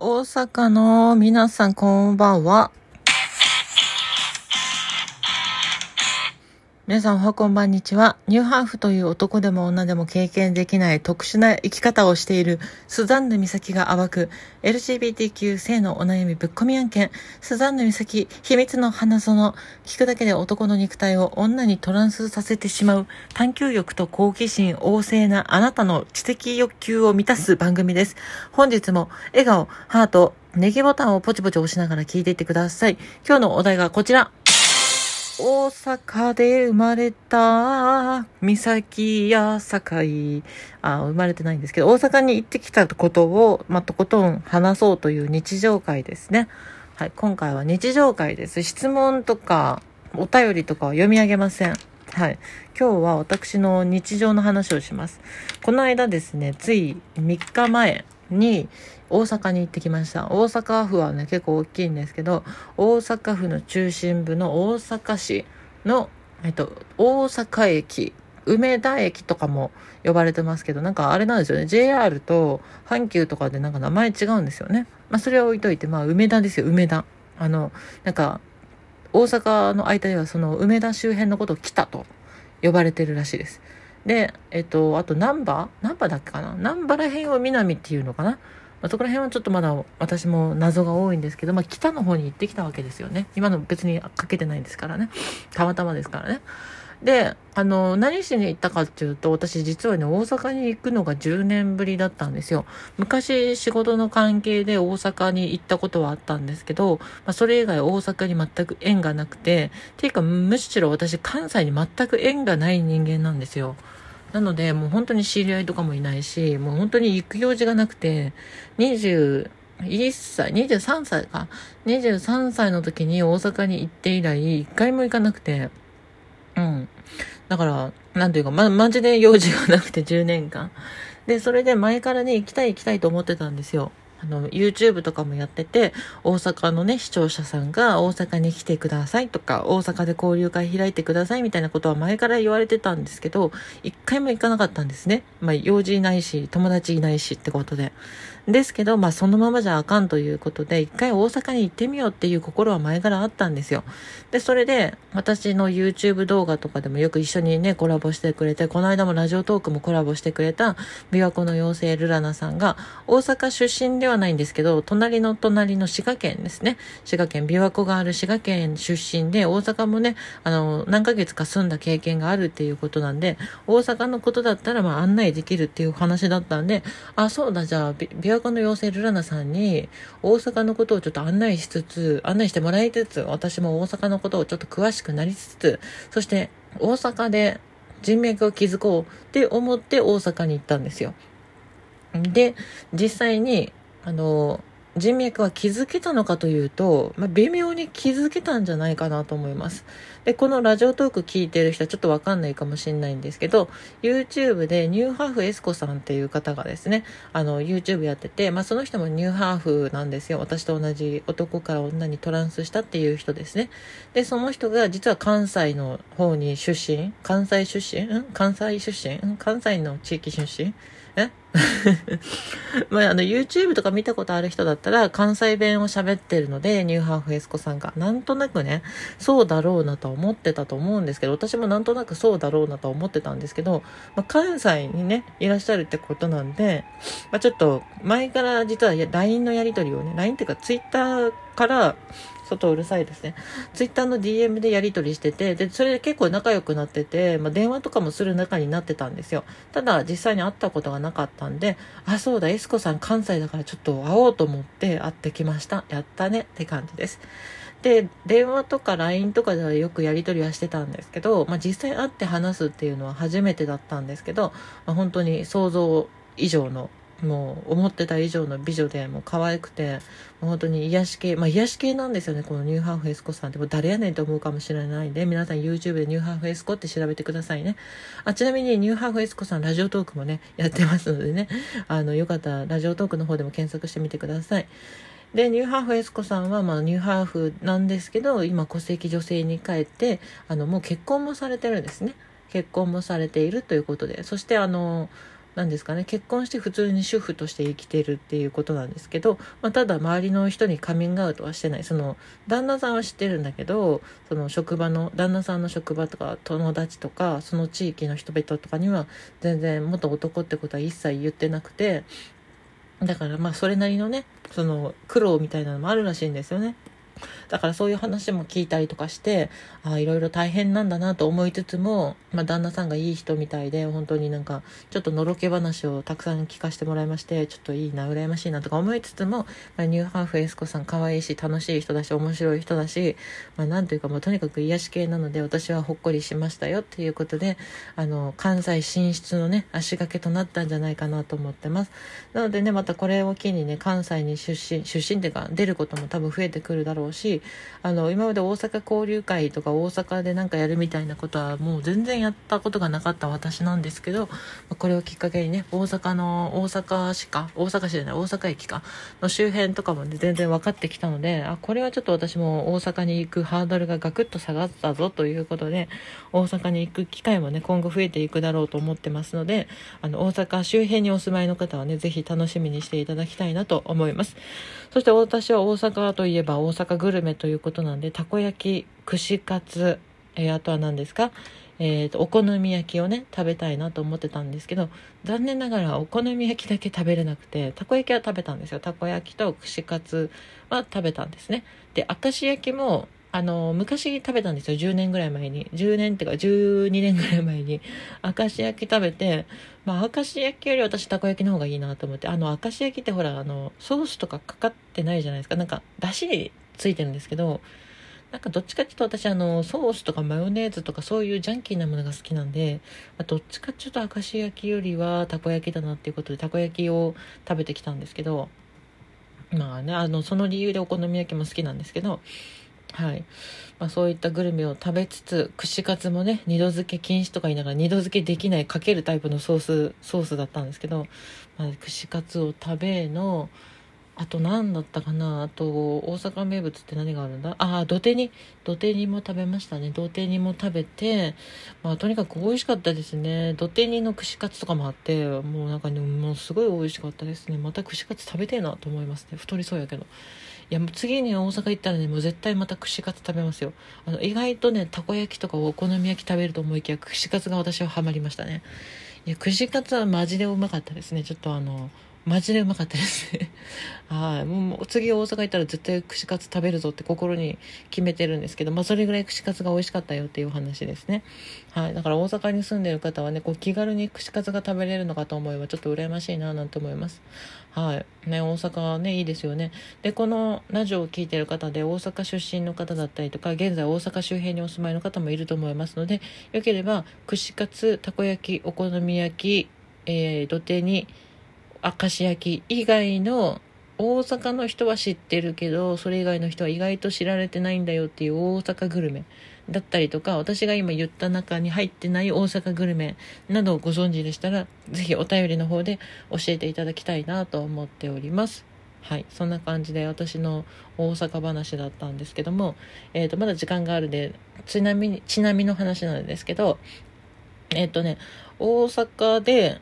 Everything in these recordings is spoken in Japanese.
大阪の皆さんこんばんは。皆さんおはこんばんにちは。ニューハーフという男でも女でも経験できない特殊な生き方をしているスザンヌ美咲が暴く LGBTQ 性のお悩みぶっ込み案件スザンヌ美咲秘密の花園聞くだけで男の肉体を女にトランスさせてしまう探求欲と好奇心旺盛なあなたの知的欲求を満たす番組です。本日も笑顔、ハート、ネギボタンをポチポチ押しながら聞いていってください。今日のお題がこちら。大阪で生まれた、三崎や堺、あ、生まれてないんですけど、大阪に行ってきたことを、ま、とことん話そうという日常会ですね。はい、今回は日常会です。質問とか、お便りとかは読み上げません。はい。今日は私の日常の話をします。この間ですね、つい3日前に、大阪に行ってきました。大阪府はね、結構大きいんですけど、大阪府の中心部の大阪市の、えっと、大阪駅、梅田駅とかも呼ばれてますけど、なんかあれなんですよね。JR と阪急とかでなんか名前違うんですよね。まあそれは置いといて、まあ梅田ですよ、梅田。あの、なんか、大阪の間ではその梅田周辺のことを来たと呼ばれてるらしいです。で、えっと、あと、難波難波だっけかな？難波ら辺を南っていうのかな？ま、そこら辺はちょっとまだ私も謎が多いんですけど、まあ、北の方に行ってきたわけですよね。今の別にかけてないんですからね。たまたまですからね。で、あの、何しに行ったかっていうと、私実はね、大阪に行くのが10年ぶりだったんですよ。昔仕事の関係で大阪に行ったことはあったんですけど、まあ、それ以外大阪に全く縁がなくて、っていうかむしろ私関西に全く縁がない人間なんですよ。なので、もう本当に知り合いとかもいないし、もう本当に行く用事がなくて、21歳、23歳か。23歳の時に大阪に行って以来、一回も行かなくて、うん。だから、なんというか、ま、マジで用事がなくて10年間。で、それで前からね、行きたい行きたいと思ってたんですよ。あの、YouTube とかもやってて、大阪のね、視聴者さんが大阪に来てくださいとか、大阪で交流会開いてくださいみたいなことは前から言われてたんですけど、一回も行かなかったんですね。まあ、用事いないし、友達いないしってことで。ですけど、まあ、そのままじゃあかんということで、一回大阪に行ってみようっていう心は前からあったんですよ。で、それで、私の YouTube 動画とかでもよく一緒にね、コラボしてくれて、この間もラジオトークもコラボしてくれた、琵琶湖の妖精ルラナさんが、大阪出身ではないんですけど、隣の隣の滋賀県ですね。滋賀県、琵琶湖がある滋賀県出身で、大阪もね、あの、何ヶ月か住んだ経験があるっていうことなんで、大阪のことだったら、まあ、案内できるっていう話だったんで、あ、そうだ、じゃあ、琵琶阪の妖精ルラナさんに大阪のことをちょっと案内しつつ、案内してもらいつつ、私も大阪のことをちょっと詳しくなりつつ、そして大阪で人脈を築こうって思って大阪に行ったんですよ。で、実際に、あの、人脈は気づけたのかというと、まあ、微妙に気づけたんじゃないかなと思います。で、このラジオトーク聞いてる人はちょっとわかんないかもしれないんですけど、YouTube でニューハーフエスコさんっていう方がですね、あの、YouTube やってて、まあ、その人もニューハーフなんですよ。私と同じ男から女にトランスしたっていう人ですね。で、その人が実は関西の方に出身関西出身？ん？関西出身？関西の地域出身？まあ、あの、YouTube とか見たことある人だったら、関西弁を喋ってるので、ニューハーフエスコさんが、なんとなくね、そうだろうなと思ってたと思うんですけど、私もなんとなくそうだろうなと思ってたんですけど、まあ、関西にね、いらっしゃるってことなんで、まあ、ちょっと、前から実は LINE のやり取りをね、LINE っていうか Twitter から、外うるさいですね。ツイッターの DM でやり取りしてて、で、それで結構仲良くなってて、まあ、電話とかもする仲になってたんですよ。ただ、実際に会ったことがなかったんで、あ、そうだ、エスコさん関西だからちょっと会おうと思って会ってきました。やったねって感じです。で、電話とか LINE とかではよくやり取りはしてたんですけど、まあ、実際会って話すっていうのは初めてだったんですけど、まあ、本当に想像以上のもう思ってた以上の美女でもう可愛くてもう本当に癒し系まあ癒し系なんですよねこのニューハーフエスコさんって。もう誰やねんと思うかもしれないんで皆さん YouTube でニューハーフエスコって調べてくださいね。あちなみにニューハーフエスコさんラジオトークもねやってますのでね。あのよかったらラジオトークの方でも検索してみてください。でニューハーフエスコさんは、まあ、ニューハーフなんですけど今戸籍女性に帰ってあのもう結婚もされてるんですね。結婚もされているということで。そしてあのなんですかね結婚して普通に主婦として生きてるっていうことなんですけど、まあ、ただ周りの人にカミングアウトはしてないその旦那さんは知ってるんだけどその職場の旦那さんの職場とか友達とかその地域の人々とかには全然元男ってことは一切言ってなくてだからまあそれなりのねその苦労みたいなのもあるらしいんですよね。だからそういう話も聞いたりとかして、ああ、いろいろ大変なんだなと思いつつも、まあ、旦那さんがいい人みたいで、本当になんか、ちょっとのろけ話をたくさん聞かせてもらいまして、ちょっといいな、羨ましいなとか思いつつも、まあ、ニューハーフエスコさん可愛いし、楽しい人だし、面白い人だし、まあ、なんというか、もうとにかく癒し系なので、私はほっこりしましたよっていうことで、あの、関西進出のね、足掛けとなったんじゃないかなと思ってます。なのでね、またこれを機にね、関西に出身、出身っていうか、出ることも多分増えてくるだろうし、あの今まで大阪交流会とか大阪でなんかやるみたいなことはもう全然やったことがなかった私なんですけどこれをきっかけにね大阪の大阪市か大阪市じゃない大阪駅かの周辺とかも、ね、全然分かってきたのであこれはちょっと私も大阪に行くハードルがガクッと下がったぞということで大阪に行く機会もね今後増えていくだろうと思ってますのであの大阪周辺にお住まいの方はねぜひ楽しみにしていただきたいなと思います。そして私は大阪といえば大阪グルメということなんでたこ焼き串カツ、えー、あとは何ですか？えーと、お好み焼きをね食べたいなと思ってたんですけど残念ながらお好み焼きだけ食べれなくてたこ焼きは食べたんですよ。たこ焼きと串カツは食べたんですね。で明石焼きもあの昔食べたんですよ。10年ぐらい前に。10年っていうか12年ぐらい前に明石焼き食べてまあ明石焼きより私たこ焼きの方がいいなと思ってあの明石焼きってほらあのソースとかかかってないじゃないですか。なんかだしついてるんですけどなんかどっちかっていうと私あのソースとかマヨネーズとかそういうジャンキーなものが好きなんで、まあ、どっちかっていうと明石焼きよりはたこ焼きだなっていうことでたこ焼きを食べてきたんですけどまあねあのその理由でお好み焼きも好きなんですけどはい。まあ、そういったグルメを食べつつ串カツもね二度漬け禁止とか言いながら二度漬けできないかけるタイプのソースソースだったんですけど、まあ、串カツを食べのあと何だったかな？あと大阪名物って何があるんだ？ああ土手に土手にも食べましたね。土手にも食べてまあとにかく美味しかったですね。土手にの串カツとかもあってもうなんかねもうすごい美味しかったですね。また串カツ食べてえなと思いますね。太りそうやけど。いやもう次に大阪行ったらねもう絶対また串カツ食べますよ。あの意外とねたこ焼きとかお好み焼き食べると思いきや串カツが私はハマりましたね。いや串カツはマジでうまかったですね。ちょっとあのマジでうまかったですね。はい。もう次大阪行ったら絶対串カツ食べるぞって心に決めてるんですけどまあそれぐらい串カツが美味しかったよっていう話ですね。はい。だから大阪に住んでる方はねこう気軽に串カツが食べれるのかと思えばちょっと羨ましいななんて思います。はい。ね大阪はねいいですよね。でこのラジオを聴いてる方で大阪出身の方だったりとか現在大阪周辺にお住まいの方もいると思いますのでよければ串カツたこ焼きお好み焼きえー、土手に明石焼き以外の大阪の人は知ってるけどそれ以外の人は意外と知られてないんだよっていう大阪グルメだったりとか私が今言った中に入ってない大阪グルメなどをご存知でしたら是非お便りの方で教えていただきたいなと思っております。はいそんな感じで私の大阪話だったんですけども、えー、とまだ時間があるでちなみにちなみの話なんですけどえっ、ー、とね大阪で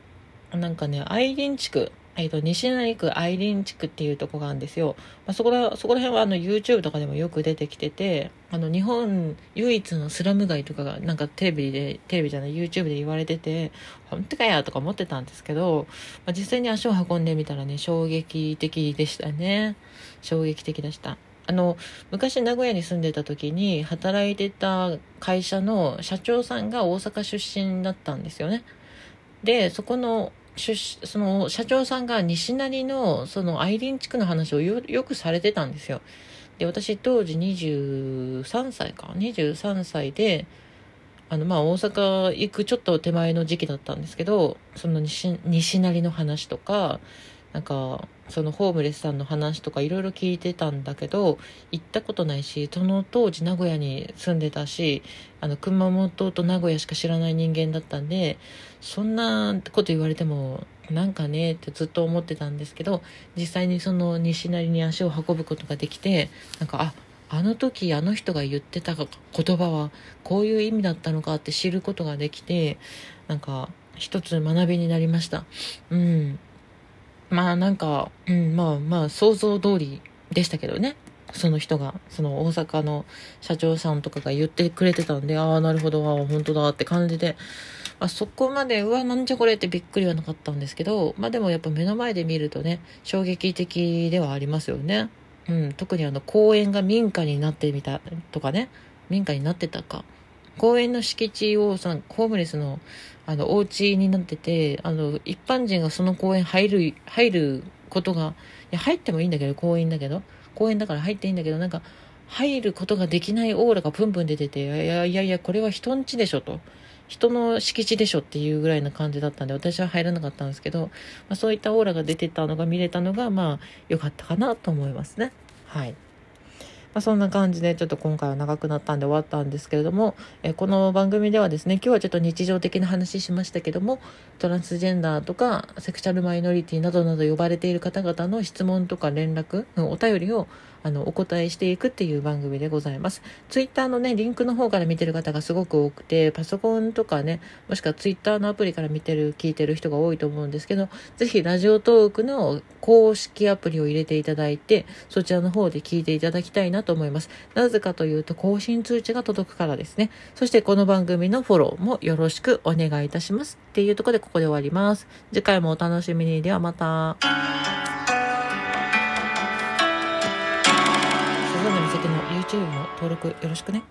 なんかね、アイリン地区、えっ、ー、と、西成区アイリン地区っていうとこがあるんですよ。まあ、そこら、そこら辺はあの YouTube とかでもよく出てきてて、あの、日本唯一のスラム街とかがなんかテレビで、テレビじゃない、YouTube で言われてて、本当かやとか思ってたんですけど、まあ、実際に足を運んでみたらね、衝撃的でしたね。衝撃的でした。あの、昔名古屋に住んでた時に働いてた会社の社長さんが大阪出身だったんですよね。で、そこのその社長さんが西成のそのアイリン地区の話をよくされてたんですよ。で、私当時23歳か、23歳で、あの、まあ、大阪行くちょっと手前の時期だったんですけど、その西西成の話とか、なんか、そのホームレスさんの話とかいろいろ聞いてたんだけど行ったことないしその当時名古屋に住んでたしあの熊本と名古屋しか知らない人間だったんでそんなこと言われてもなんかねってずっと思ってたんですけど実際にその西成に足を運ぶことができてなんかああの時あの人が言ってた言葉はこういう意味だったのかって知ることができてなんか一つ学びになりました。うん。まあなんか、うん、まあまあ想像通りでしたけどね。その人が、その大阪の社長さんとかが言ってくれてたんで、ああ、なるほど、ああ、本当だって感じで、あ、そこまで、うわ、なんじゃこれってびっくりはなかったんですけど、まあでもやっぱ目の前で見るとね、衝撃的ではありますよね。うん、特にあの公園が民家になってみたとかね、民家になってたか。公園の敷地をそのホームレスのあのお家になってて、あの一般人がその公園入る、入ることが、いや入ってもいいんだけど、公園だけど、公園だから入っていいんだけど、なんか入ることができないオーラがプンプン出てて、いやいやいや、これは人んちでしょと。人の敷地でしょっていうぐらいな感じだったんで、私は入らなかったんですけど、まあ、そういったオーラが出てたのが見れたのが、まあ、良かったかなと思いますね。はい。まあ、そんな感じでちょっと今回は長くなったんで終わったんですけれども、えこの番組ではですね今日はちょっと日常的な話しましたけどもトランスジェンダーとかセクシャルマイノリティなどなど呼ばれている方々の質問とか連絡お便りをあのお答えしていくっていう番組でございます。ツイッターのねリンクの方から見てる方がすごく多くてパソコンとかねもしくはツイッターのアプリから見てる聞いてる人が多いと思うんですけどぜひラジオトークの公式アプリを入れていただいてそちらの方で聞いていただきたいなと思います。なぜかというと更新通知が届くからですね。そしてこの番組のフォローもよろしくお願いいたします。っていうところでここで終わります。次回もお楽しみに。ではまた。YouTube も登録よろしくね。